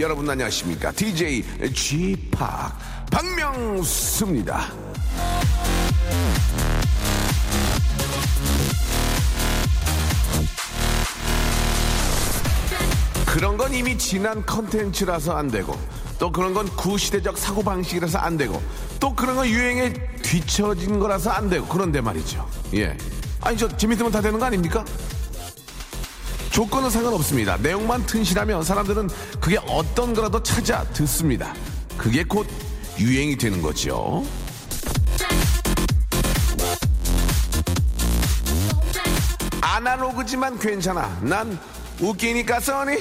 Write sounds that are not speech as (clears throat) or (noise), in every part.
여러분 안녕하십니까? DJ G 팍 박명수입니다. 그런 건 이미 지난 컨텐츠라서 안 되고 또 그런 건 구시대적 사고방식이라서 안 되고 또 그런 건 유행에 뒤처진 거라서 안 되고 그런데 말이죠. 예. 아니 저 재밌으면 다 되는 거 아닙니까? 조건은 상관없습니다. 내용만 튼실하면 사람들은 그게 어떤 거라도 찾아 듣습니다. 그게 곧 유행이 되는 거죠. 아날로그지만 괜찮아. 난 웃기니까 써니?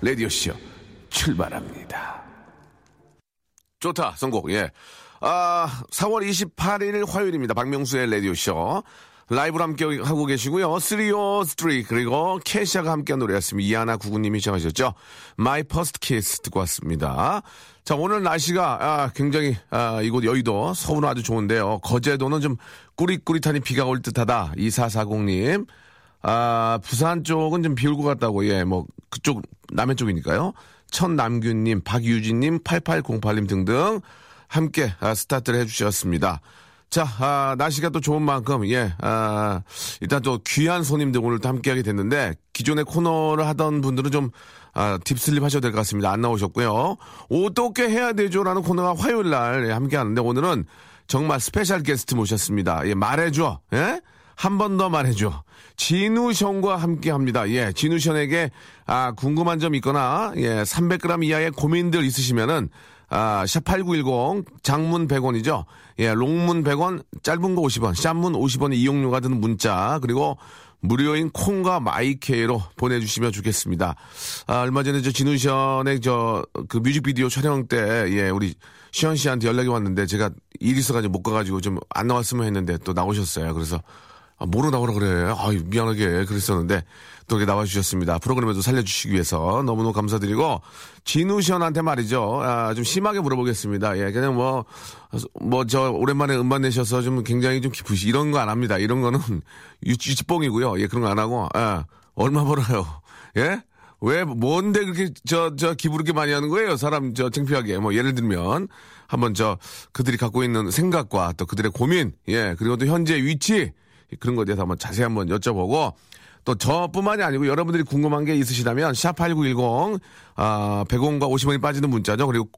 레디오쇼 출발합니다. 좋다, 선곡, 예. 아, 4월 28일 화요일입니다. 박명수의 레디오쇼. 라이브로 함께 하고 계시고요. 303 그리고 캐시아가 함께한 노래였습니다. 이하나 구구님이 시작하셨죠. My First Kiss 듣고 왔습니다. 자 오늘 날씨가 아, 굉장히 아, 이곳 여의도 서울은 아주 좋은데요. 거제도는 좀 꾸릿꾸릿하니 비가 올 듯하다. 2440님. 아 부산 쪽은 좀 비올 것 같다고 예 뭐 그쪽 남해 쪽이니까요. 천남균님, 박유진님, 8808님 등등 함께 아, 스타트를 해주셨습니다. 자, 아, 날씨가 또 좋은 만큼, 예, 아, 일단 또 귀한 손님들 오늘 또 함께하게 됐는데, 기존의 코너를 하던 분들은 좀, 아, deep sleep 하셔도 될것 같습니다. 안 나오셨고요. 어떻게 해야 되죠? 라는 코너가 화요일 날 예, 함께 하는데, 오늘은 정말 special guest 모셨습니다. 예, 말해줘. 예? 한 번 더 말해줘. 지누션과 함께 합니다. 예, 지누션에게, 아, 궁금한 점 있거나, 예, 300g 이하의 고민들 있으시면은, 아, 샵8910 장문 100원이죠. 예, long문 100원, 짧은 거 50원, 샵문 50원의 이용료가 드는 문자, 그리고 무료인 콩과 마이케이로 보내주시면 좋겠습니다. 아, 얼마 전에 저 지누션의 저 그 뮤직비디오 촬영 때, 예, 우리 션 씨한테 연락이 왔는데 제가 일 있어가지고 못 가가지고 좀 안 나왔으면 했는데 또 나오셨어요. 그래서 아, 뭐로 나오라 그래. 아 미안하게 그랬었는데 또 이렇게 나와주셨습니다. 프로그램에도 살려주시기 위해서 너무너무 감사드리고 진우션한테 말이죠. 아, 좀 심하게 물어보겠습니다. 예, 그냥 뭐, 뭐, 저, 오랜만에 음반 내셔서 좀 굉장히 좀 기쁘시, 이런 거 안 합니다. 이런 거는 (laughs) 유치뽕이고요. 예, 그런 거 안 하고, 예, 얼마 벌어요. 예? 왜, 뭔데 그렇게, 저, 저, 기부 그렇게 많이 하는 거예요? 사람, 저, 창피하게. 뭐, 예를 들면, 한번 저, 그들이 갖고 있는 생각과 또 그들의 고민, 예, 그리고 또 현재 위치, 그런 거에 대해서 한번 자세히 한번 여쭤보고, 또 저뿐만이 아니고 여러분들이 궁금한 게 있으시다면 샵8910 아 100원과 50원이 빠지는 문자죠. 그리고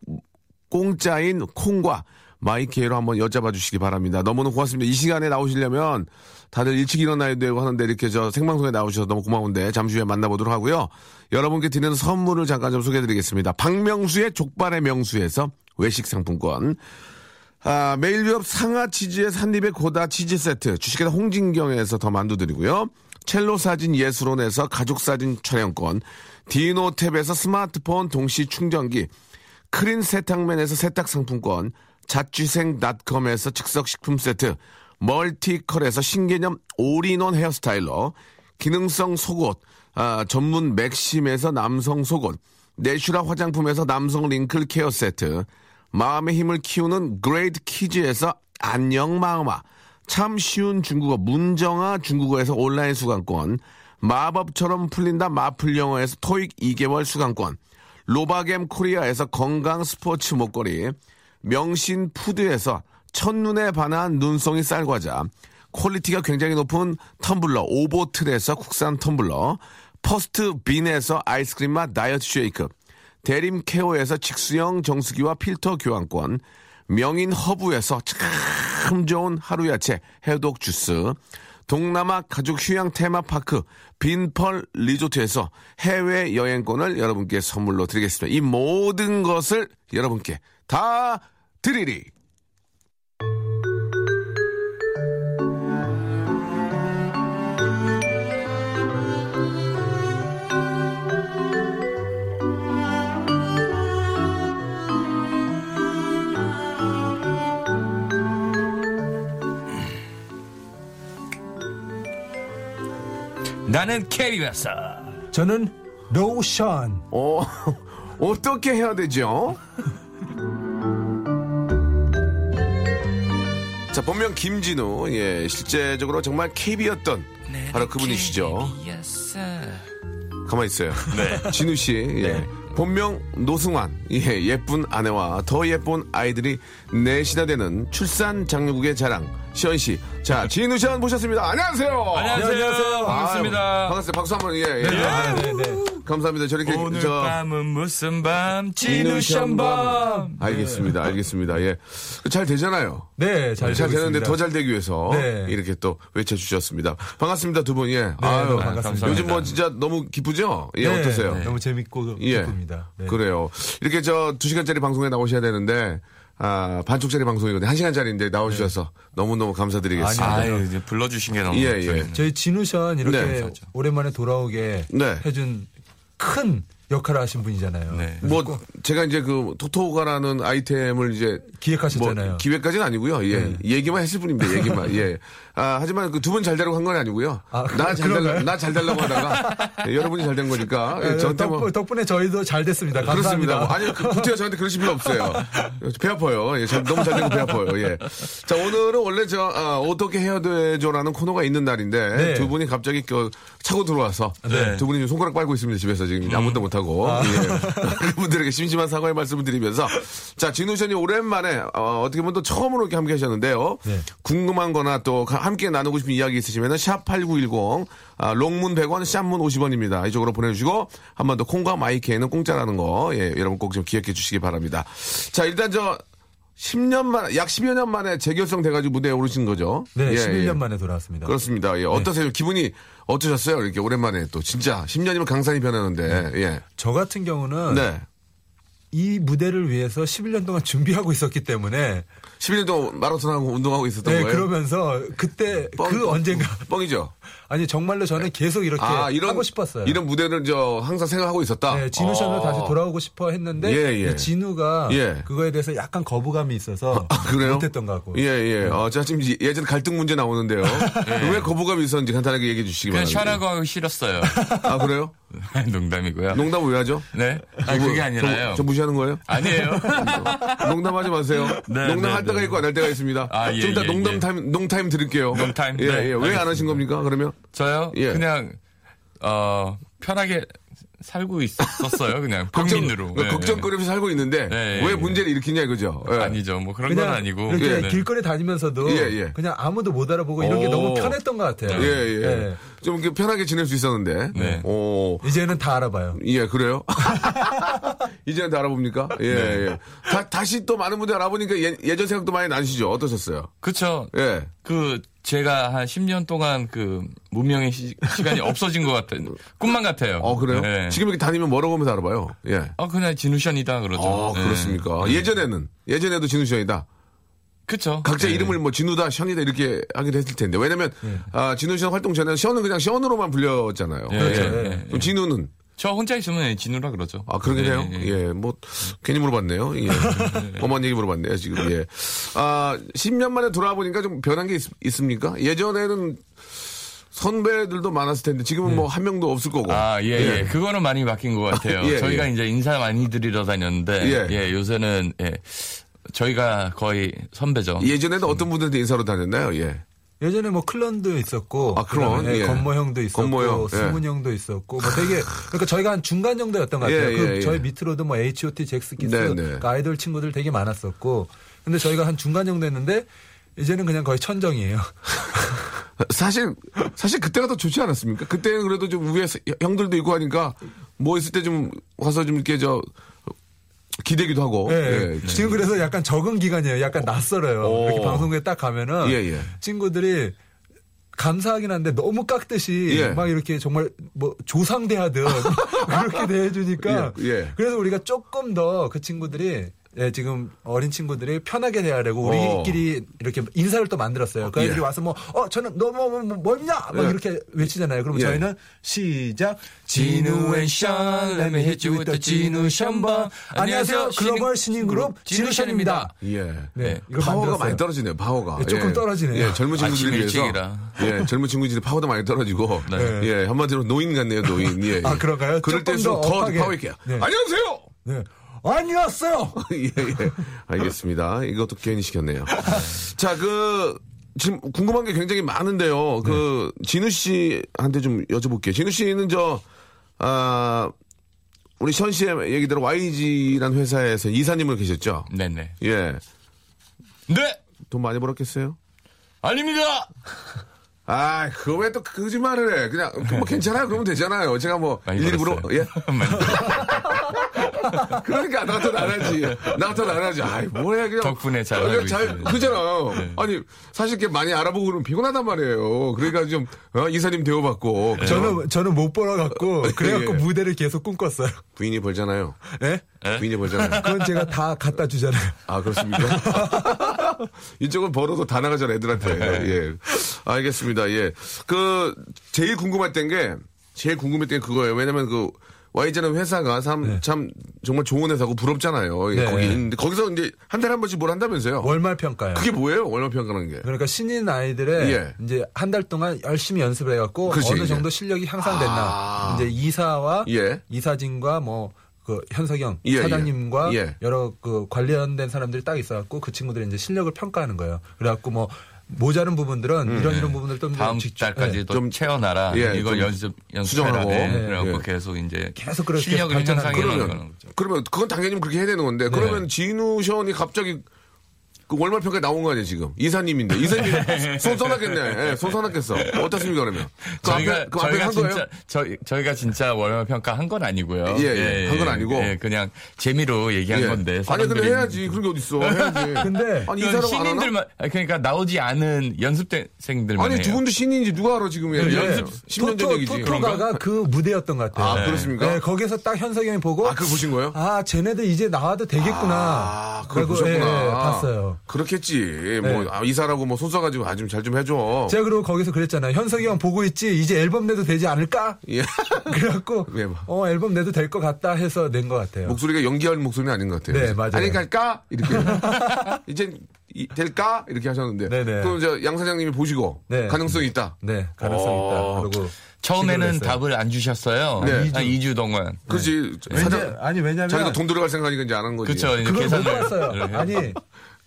공짜인 콩과 마이케이로 한번 여쭤봐 주시기 바랍니다. 너무너무 고맙습니다. 이 시간에 나오시려면 다들 일찍 일어나야 되고 하는데 이렇게 저 생방송에 나오셔서 너무 고마운데 잠시 후에 만나보도록 하고요. 여러분께 드리는 선물을 잠깐 좀 소개해 드리겠습니다. 박명수의 족발의 명수에서 외식 상품권. 아, 매일 유업 상하 치즈의 산립의 고다 치즈 세트. 주식회사 홍진경에서 더 만두 드리고요. 첼로 사진 예술원에서 가족 사진 촬영권, 디노탭에서 스마트폰 동시 충전기, 크린 세탁맨에서 세탁 상품권, 자취생닷컴에서 즉석식품 세트, 멀티컬에서 신개념 all-in-one hair styler, 기능성 속옷, 아, 전문 맥심에서 남성 속옷, 내슈라 화장품에서 남성 wrinkle care 세트, 마음의 힘을 키우는 그레이트 키즈에서 안녕 마음아, 참 쉬운 중국어 문정아 중국어에서 온라인 수강권. 마법처럼 풀린다 마플 영어에서 토익 2개월 수강권. 로바겜 코리아에서 건강 스포츠 목걸이. 명신 푸드에서 첫눈에 반한 눈송이 쌀과자. quality가 굉장히 높은 텀블러 오보틀에서 국산 텀블러. 퍼스트 빈에서 아이스크림 맛 다이어트 쉐이크 대림 케어에서 직수형 정수기와 필터 교환권 명인 허브에서 참 좋은 하루 야채 해독 주스, 동남아 가족 휴양 테마파크 빈펄 리조트에서 해외 여행권을 여러분께 선물로 드리겠습니다. 이 모든 것을 여러분께 다 드리리. 나는 캐리어서 저는 로션. 어, (laughs) 어떻게 해야 되죠? 자, 본명 김진우. 예, 실제적으로 정말 KB였던 바로 그분이시죠. 가만히 있어요. 네. 진우 씨. 예. 본명 노승환. 예, 예쁜 아내와 더 예쁜 아이들이 넷이나 되는 출산 장려국의 자랑. 시원 씨. 자, 진우 씨한 모셨습니다. 안녕하세요. 안녕하세요. 안녕하세요. 반갑습니다. 아유, 반갑습니다. 박수 한번 예, 예. 아, 네, 네. 감사합니다. 저렇게 오늘 저 밤은 무슨 밤? 진우 션 밤. 알겠습니다. 알겠습니다. 예. 잘 되잖아요. 네, 잘, 잘 되는데. 더 잘 되기 위해서 네. 이렇게 또 외쳐 주셨습니다. 반갑습니다. 두 분. 예. 아유, 반갑습니다. 요즘 뭐 진짜 너무 기쁘죠? 예, 네, 어떠세요? 너무 재밌고 예. 기쁩니다. 네. 그래요. 이렇게 저두 시간짜리 방송에 나오셔야 되는데, 아, 반쪽짜리 방송이거든요. 한 시간짜리인데 나오셔서 너무너무 감사드리겠습니다. 아니요. 아유, 이제 불러주신 게 너무. 예, 예. 저희 진우션 이렇게 네. 오랜만에 돌아오게 네. 해준 큰 역할을 하신 분이잖아요. 네. 뭐, 제가 이제 그 토토가라는 아이템을 이제 기획하셨잖아요. 뭐 기획까지는 아니고요. 예. 네. 얘기만 했을 뿐입니다. 얘기만. 예. (laughs) 아, 하지만 그 두 분 잘 되라고 한 건 아니고요. 아, 나잘 그런가요? 달라, 나잘 달라고 하다가 (laughs) 예, 여러분이 잘 된 거니까. 예, 네, 저한테 뭐. 덕분, 덕분 에 저희도 잘 됐습니다. 그렇습니다. 감사합니다. 아니, 그, 구태여 저한테 그러실 필요 없어요. (laughs) 배 아파요. 예, 저 너무 잘 되고 배 아파요. 예. 자, 오늘은 원래 저, 아, 어떻게 해야 되죠라는 코너가 있는 날인데, 네. 두 분이 갑자기 그, 차고 들어와서, 네. 두 분이 지금 손가락 빨고 있습니다. 집에서 지금 음. 아무것도 못 하고. 아. 예. (laughs) 그분들에게 심심한 사과의 말씀을 드리면서, 자, 진우션이 오랜만에, 어, 떻게 보면 또 처음으로 이렇게 함께 하셨는데요. 네. 궁금한 거나 또 가- 함께 나누고 싶은 이야기 있으시면 샵8910 아, 롱문 100원, 샵문 50원입니다. 이쪽으로 보내주시고 한 번 더 콩과 마이케이는 공짜라는 거 예, 여러분 꼭 좀 기억해 주시기 바랍니다. 자 일단 저 10년 만, 약 10여 년 만에 재결성 돼가지고 무대에 오르신 거죠? 네, 예, 11년 예. 만에 돌아왔습니다. 그렇습니다. 예. 어떠세요? 기분이 어떠셨어요? 이렇게 오랜만에 또 진짜 10년이면 강산이 변하는데 예. 저 같은 경우는 네. 이 무대를 위해서 11년 동안 준비하고 있었기 때문에 11년 동안 마라톤하고 운동하고 있었던 네, 거예요? 그러면서 그때 뻥, 그 뻥, 언젠가 뻥이죠. (laughs) 아니 정말로 저는 계속 이렇게 아, 이런 하고 싶었어요. 이런 무대를 저 항상 생각하고 있었다. 네, 진우 씨는 어. 다시 돌아오고 싶어 했는데 예, 예. 진우가 예. 그거에 대해서 약간 거부감이 있어서 아, 그래요? 못했던 것 같고. 예, 예. 어, 제가 지금 예- 예전 갈등 문제 나오는데요. (laughs) 왜 거부감이 있었는지 간단하게 얘기해 주시기 바랍니다. 하기 싫었어요. 아, 그래요? (laughs) 농담이고요. 농담을 왜 하죠? 네? 아, 그게 아니라요. 저, 저 무시하는 거예요? 아니에요. (laughs) 농담하지 마세요. 네, 농담할 네, 때가 네. 있고 안 할 때가 있습니다. 아, 예, 좀 이따 예, 농담 예. 타임, 농타임 드릴게요. 농타임? 예, 네, 예. 왜 안 하신 겁니까, 그러면? 저요? 예. 그냥, 어, 편하게 살고 있었어요. 그냥 평민으로. 걱정, 네, 걱정거리면서 살고 있는데 네, 왜 예, 문제를 일으키냐 이거죠. 예. 네. 아니죠. 뭐 그런 건 그냥 아니고. 이렇게 네. 길거리 다니면서도 예, 예. 그냥 아무도 못 알아보고 이런 게 오. 너무 편했던 것 같아요. 예, 예. 예. 좀 이렇게 편하게 지낼 수 있었는데. 네. 오. 이제는 다 알아봐요. 예, 그래요? (laughs) 이제는 다 알아봅니까? 예, 네. 예. 다, 다시 또 많은 분들 알아보니까 예, 예전 생각도 많이 나시죠? 어떠셨어요? 그쵸. 예. 그, 제가 한 10년 동안 그, 무명의 시, 간이 (laughs) 없어진 것 같아요. 꿈만 같아요. 어, 그래요? 네. 지금 이렇게 다니면 뭐라고 하면서 알아봐요? 예. 어, 그냥 진우션이다 그러죠. 아, 네. 그렇습니까? 예전에는, 예전에도 진우션이다. 그쵸. 각자 네. 이름을 뭐 진우다, 션이다 이렇게 하기도 했을 텐데. 왜냐면, 아, 진우 션 활동 전에는 션은 그냥 션으로만 불렸잖아요. 예, 그렇죠. 예, 예. 예. 그럼 진우는? 저 혼자 있으면 진우라 그러죠. 아, 그러긴 네, 해요? 예, 예. 예, 뭐, 괜히 물어봤네요. 예. (laughs) 엄한 얘기 물어봤네요, 지금. 예. 아, 10년 만에 돌아와 보니까 좀 변한 게 있, 습니까 예전에는 선배들도 많았을 텐데, 지금은 뭐한 명도 없을 거고. 아, 예, 예, 그거는 많이 바뀐 것 같아요. (laughs) 예, 저희가 예. 이제 인사 많이 드리러 다녔는데, 예. 예, 요새는, 예, 저희가 거의 선배죠. 예전에는 어떤 분들한테 인사로 다녔나요? 예. 예전에 뭐 클런도 있었고, 아, 클런, 그다음에 예. 건모 형도 있었고, 건모 형, 예. 승훈 형도 있었고, 뭐 되게 그러니까 저희가 한 중간 정도였던 것 같아요. 예, 그 예, 예. 저희 밑으로도 뭐 H.O.T. 잭스키스, 네, 네. 그 아이돌 친구들 되게 많았었고, 근데 저희가 한 중간 정도 했는데 이제는 그냥 거의 천정이에요. (laughs) 사실, 사실 그때가 더 좋지 않았습니까? 그때는 그래도 좀 위에 형들도 있고 하니까, 뭐 있을 때 좀 와서 좀 이렇게 저, 기대기도 하고. 예. 예. 지금 그래서 약간 적응 기간이에요. 약간 낯설어요. 오. 이렇게 방송국에 딱 가면은 예, 예. 친구들이 감사하긴 한데 너무 깍듯이 예. 막 이렇게 정말 뭐 조상대하듯 (laughs) 그렇게 대해주니까 예, 예. 그래서 우리가 조금 더 그 친구들이 예, 지금 어린 친구들이 편하게 대하려고 우리끼리 이렇게 인사를 또 만들었어요. 그 아이들이 예. 와서 뭐, 어, 저는 너 뭐, 뭐, 뭐, 뭐냐? 막 예. 이렇게 외치잖아요. 그럼 예. 저희는 시작. 지누 and 션, let me hit you with the 지누션 bomb. 안녕하세요. 글로벌 신인 그룹 지누션입니다. 예. 네. 이걸 파워가 만들었어요. 많이 떨어지네요, 파워가. 예, 조금 떨어지네요. 예, 젊은 비해서. 일찍이라. 예, 젊은 친구들이 파워도 많이 떨어지고. 네. 예, 한마디로 노인 같네요, 노인. 예. 아, 그런가요? 그럴 조금 때일수록 더더 업하게. 파워 있게. 네. 안녕하세요! 네. 아니었어요! (laughs) 예, 예. 알겠습니다. 이것도 괜히 시켰네요. 자, 그, 지금 궁금한 게 굉장히 많은데요. 그, 진우 씨한테 좀 여쭤볼게요. 진우 씨는 저, 아, 우리 션 씨의 얘기대로 YG라는 회사에서 이사님을 계셨죠? 네네. 예. 네! 돈 많이 벌었겠어요? 아닙니다! 아, 그거 왜 또 거짓말을 해? 그냥, 그뭐 괜찮아요. 그러면 되잖아요. 제가 뭐, 일부러. 예? (laughs) (laughs) 많이 (laughs) 그러니까 나 같은 안 하지. 나 같은 안 하지. 아이, 뭐야, 그냥. 덕분에 잘 어, 그냥 잘, 있어요. 그잖아. 네. 아니, 사실 이렇게 많이 알아보고 그러면 피곤하단 말이에요. 그러니까 좀, 어, 이사님 대우받고. 그죠? 저는, 저는 못 벌어갖고, 그래갖고 예. 무대를 계속 꿈꿨어요. 부인이 벌잖아요. 예? 부인이 벌잖아요. 그건 제가 다 갖다 주잖아요. 아, 그렇습니까? (laughs) 이쪽은 벌어도 다 나가잖아, 애들한테. 네. 예. 알겠습니다. 예. 그, 제일 궁금했던 게, 제일 궁금했던 게 그거예요. 왜냐면 그, YG라는 회사가 참, 참, 정말 좋은 회사고 부럽잖아요. 예, 네. 거기 있는데, 거기서 이제 한 달에 한 번씩 뭘 한다면서요? 월말 평가요. 그게 뭐예요? 얼마 평가라는 게? 그러니까 신인 아이들의 예. 이제 한 달 동안 열심히 연습을 해 갖고 그렇지, 어느. 정도 실력이 향상됐나. 아. 이제 이사와 예. 이사진과 뭐그 현석영 예, 사장님과 예. 예. 여러 그 관련된 사람들이 딱 있어갖고 그 친구들이 이제 실력을 평가하는 거예요. 그래갖고 뭐 모자른 부분들은 음. 이런 이런 부분들 좀 다음 직- 달까지 예. 도 좀- 채워놔라. 예, 이걸 좀 연습, 연습해라. 수정하고. 네. 예. 그래갖고 예. 계속 이제. 계속 그렇게 실력을 발전하는 그러면, 거죠. 그러면 그건 당연히 그렇게 해야 되는 건데, 그러면 진우 션이 갑자기 그 월말 평가에 나온 거 아니에요, 지금? 이사님인데. 이사님이 (laughs) 손 써놨겠네. 예, 손 써놨겠어. 어떻습니까, 그러면? 그 저희가 앞에, 그 앞에 저희가 한 진짜 거예요? 저희 저희가 진짜 월말 평가 한 건 아니고요. 예, 예. 한 건 아니고. 예, 그냥 재미로 얘기한 예. 건데. 아니, 근데 해야지. 그런 게 어딨어. 해야지. (laughs) 근데 아니, 안 하나? 신인들만 아니, 그러니까 나오지 않은 연습생들만 아니, 해요. 두 분도 신인지 누가 알아, 지금. 예. 연습 10년 전 토토- 얘기지. 토토가가 그 무대였던 것 같아요. 아, 그렇습니까? 네, 거기서 딱 현석이 형이 보고 아, 그걸 보신 거예요? 아, 쟤네들 이제 나와도 되겠구나. 아, 그걸 보셨구나. 예, 예, 봤어요. 그렇겠지. 뭐, 네. 아, 이사라고 뭐 손 써가지고 아, 좀 잘 좀 해줘. 제가 그리고 거기서 그랬잖아요. 현석이 형 보고 있지? 이제 앨범 내도 되지 않을까? 예. (laughs) 그래갖고, 예, 뭐. 어, 앨범 내도 될 것 같다 해서 낸 것 같아요. 목소리가 연기할 목소리는 아닌 것 같아요. 네, 맞아요. 아니, 갈까? 이렇게. (laughs) 이젠 이- 될까? 이렇게 하셨는데. 네네. 그럼 이제 양 사장님이 보시고. 네. 가능성이 있다. 네, 가능성 어. 있다. 그리고. 처음에는. 답을 안 주셨어요. 네. 한 2주 동안. 그렇지. 왜냐, 사장, 아니, 왜냐면. 자기가 돈 들어갈 생각이니까 이제 안 한 거지. 그렇죠. 이제 그걸 못 계산을 봤어요. 아니,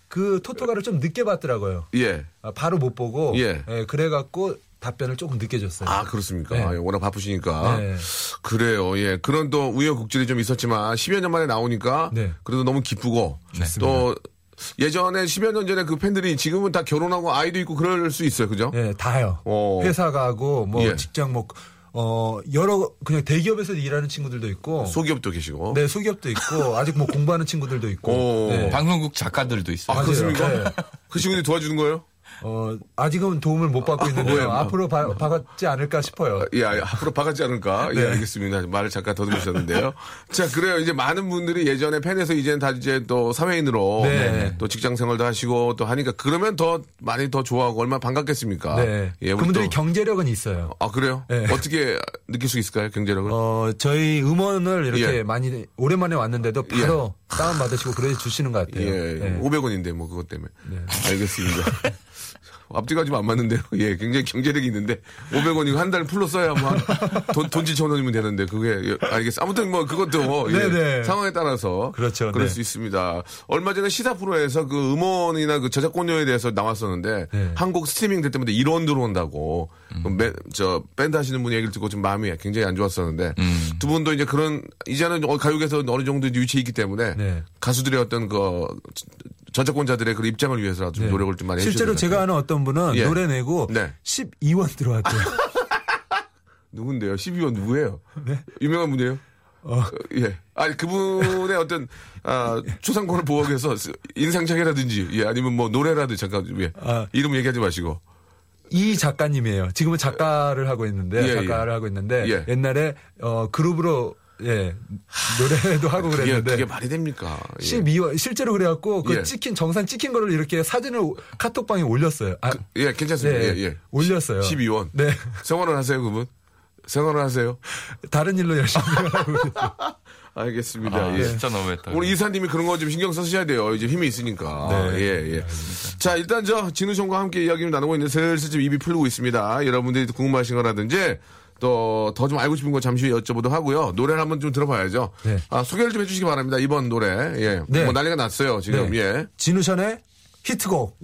그 토토가를 좀 늦게 봤더라고요. 예. 아, 바로 못 보고. 예. 그래갖고 답변을 조금 늦게 줬어요. 아, 그렇습니까? 네. 아, 예, 워낙 바쁘시니까. 네. 그래요. 예. 그런 또 우여곡절이 좀 있었지만 10여 년 만에 나오니까 네. 그래도 너무 기쁘고 또 예전에 10여 년 전에 그 팬들이 지금은 다 결혼하고 아이도 있고 그럴 수 있어요. 그죠? 예, 다요. 어. 회사 가고 뭐 예. 직장 뭐 어, 여러 그냥 대기업에서 일하는 친구들도 있고 소기업도 계시고. 네, 소기업도 있고 아직 뭐 공부하는 친구들도 있고. 오. 네. 방송국 작가들도 있어요. 아. 그렇습니까? 네. 그 친구들이 도와주는 거예요? 어, 아직은 도움을 못 받고 있는데요. 왜요? 앞으로 봐, 받지 않을까 싶어요. 예, 아, 앞으로 바가지 않을까? 예, 네. 알겠습니다. 말을 잠깐 더듬으셨는데요. 자, 그래요. 이제 많은 분들이 예전에 팬에서 이제는 다 이제 또 사회인으로 네. 또 직장 생활도 하시고 또 하니까 그러면 더 많이 더 좋아하고 얼마나 반갑겠습니까? 네. 예, 그분들이 또- 경제력은 있어요. 아, 그래요? 네. 어떻게 느낄 수 있을까요? 경제력을? 어, 저희 음원을 이렇게 예. 많이 오랜만에 왔는데도 바로 다운 받으시고 그래 주시는 것 같아요. 예, 네. 500원인데 뭐 그것 때문에. 알겠습니다. (laughs) 앞뒤가 좀 안 맞는데요. (laughs) 예, 굉장히 경제력이 있는데 500원이고 한 달 풀로 써야 뭐돈 돈 7천 원이면 되는데 그게 예, 알겠어. 아무튼 뭐 그것도 예, 네네. 상황에 따라서 그렇죠. 그럴 네. 수 있습니다. 얼마 전에 시사 프로에서 그 음원이나 그 저작권료에 대해서 나왔었는데 네. 한국 스트리밍 될 때마다 1원 들어온다고 그 매- 저 밴드 하시는 분 얘기를 듣고 좀 마음이 굉장히 안 좋았었는데 두 분도 이제 그런 이제는 어, 가요계에서 어느 정도 유치해 있기 때문에 네. 가수들의 어떤 그 저작권자들의 그 입장을 위해서라도 좀 네. 노력을 좀 많이 해주셔야 실제로 제가. 아는 어떤 분은 예. 노래 내고 네. 12원 들어왔대요. (laughs) 누군데요? 12원 누구예요? 네. 유명한 분이에요? 어. 예. 아니, 그분의 어떤, 아, (laughs) 초상권을 보호하기 위해서 인상착의라든지, 예, 아니면 뭐 노래라든지 잠깐, 예. 아. 이름 얘기하지 마시고. 이 작가님이에요. 지금은 작가를 하고 있는데 예, 작가를 예. 하고 있는데 예. 옛날에 어 그룹으로 예 노래도 하고 그게, 그랬는데 그게 말이 됩니까? 예. 12월 실제로 그래갖고 그 예. 찍힌 정산 찍힌 거를 이렇게 사진을 카톡방에 올렸어요. 아, 예, 괜찮습니다. 네, 예, 예. 올렸어요. 12원. 네. 생활을 하세요, 그분? 생활을 하세요? 다른 일로 열심히 (laughs) 하고 있어요. 알겠습니다. 아, 예. 진짜 너무했다. 오늘 이사님이 그런 거 좀 신경 써주셔야 돼요. 이제 힘이 있으니까. 네. 예, 예. 자, 일단 저 진우 형과 함께 이야기를 나누고 있는데 슬슬 좀 입이 풀리고 있습니다. 여러분들이 궁금하신 거라든지 또 더 좀 알고 싶은 거 잠시 후에 여쭤보도록 하고요. 노래를 한번 좀 들어봐야죠. 네. 아, 소개를 좀 해주시기 바랍니다. 이번 노래. 예. 네. 뭐 난리가 났어요. 지금. 네. 예. 진우션의 히트곡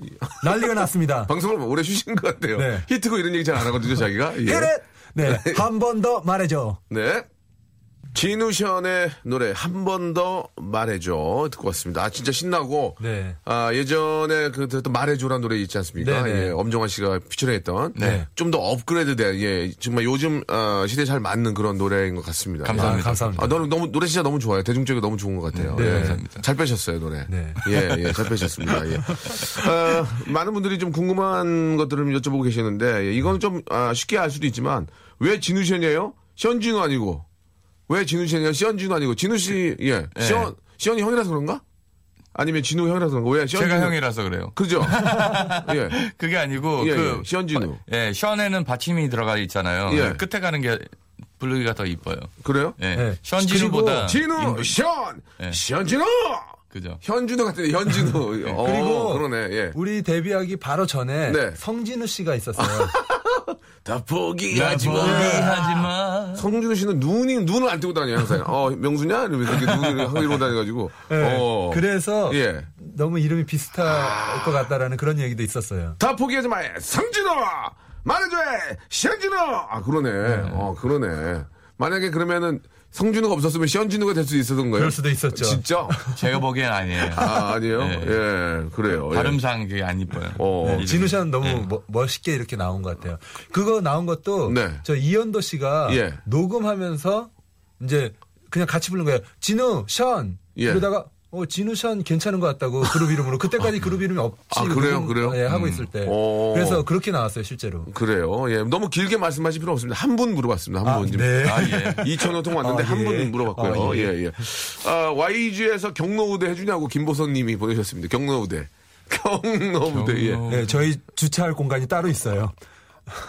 난리가 났습니다. (laughs) 방송을 오래 쉬신 것 같아요. 네. 히트고 이런 얘기 잘 안 하거든요, 자기가. 예. 그래. (laughs) 네, 한 번 더 말해줘. 네. 진우션의 노래 한 번 더 말해줘 듣고 왔습니다. 아 진짜 신나고 네. 아 예전에 그 말해줘란 노래 있지 않습니까? 네, 네. 예, 엄정화 씨가 피처링했던 네. 좀더 업그레이드된 예 정말 요즘 어, 시대에 잘 맞는 그런 노래인 것 같습니다. 감사합니다. 예. 감사합니다. 아 너무 너무 노래 진짜 너무 좋아요. 대중적이고 너무 좋은 것 같아요. 네, 예. 감사합니다. 잘 빼셨어요 노래. 네. 예, 예, 잘 빼셨습니다. 예. 어, 많은 분들이 좀 궁금한 것들을 여쭤보고 계시는데, 예, 이건 좀 아, 쉽게 알 수도 있지만, 왜 진우션이에요? 시현진우 아니고. 왜 진우션이에요? 시현진우 아니고. 진우 씨, 예. 시현, 시현이 형이라서 그런가? 아니면 진우 형이라서 그런가? 왜 시현진우? 제가 형이라서 그래요. 그죠? (laughs) 예. 그게 아니고 예, 그 예, 시현진우. 예, 션에는 받침이 들어가 있잖아요. 예. 끝에 가는 게 부르기가 더 이뻐요. 그래요? 예. 네. 션진우보다 진우, 인물- 시현, 예. 시현진우! 그죠. 현진우 같은데, 현진우. (laughs) 어, 그리고 그러네, 예. 우리 데뷔하기 바로 전에 네. 성진우 씨가 있었어요. (laughs) 다나 포기하지 마. 포기하지 마. 성준우 씨는 눈이 눈을 안 뜨고 다녀요 항상. 어 명수냐 이러면서 이렇게 눈을 하고 이러고 다녀가지고. 네. 어. 그래서 예. 너무 이름이 비슷할 것 같다라는 그런 얘기도 있었어요. 다 포기하지 마. 성진우 말해줘. 시현진우. 아 그러네. 어 그러네. 만약에 그러면은 성준우가 없었으면 시현진우가 될 수 있었던 거예요. 그럴 수도 있었죠. 진짜? 제가 보기엔 아니에요. 아 아니에요. 네. 예 그래요. 예. 발음상 그게 안 이뻐요. 어. 이름이. 진우 씨는 너무 멋- 멋있게 이렇게 나온 것 같아요. 그거 나온 것도 네. 저 이현도 씨가 예. 녹음하면서 이제 그냥 같이 부른 거예요. 진우, 션. 예. 그러다가 어 진우, 션 괜찮은 것 같다고 그룹 이름으로 그때까지 그룹 이름이 없이 아, 그래요? 그래요? 예, 하고 있을 때. 오. 그래서 그렇게 나왔어요 실제로. 그래요. 예 너무 길게 말씀하실 필요 없습니다. 한 분 물어봤습니다. 한 아, 분. 네. 아, 예. 2천 원통 왔는데 아, 한 예. 분 물어봤고요. 아, 예, 예. 예. 아, YG에서 경로우대 해주냐고 김보선 님이 보내셨습니다. 경로우대. (laughs) 경로우대, 예. 네, 저희 주차할 공간이 따로 있어요.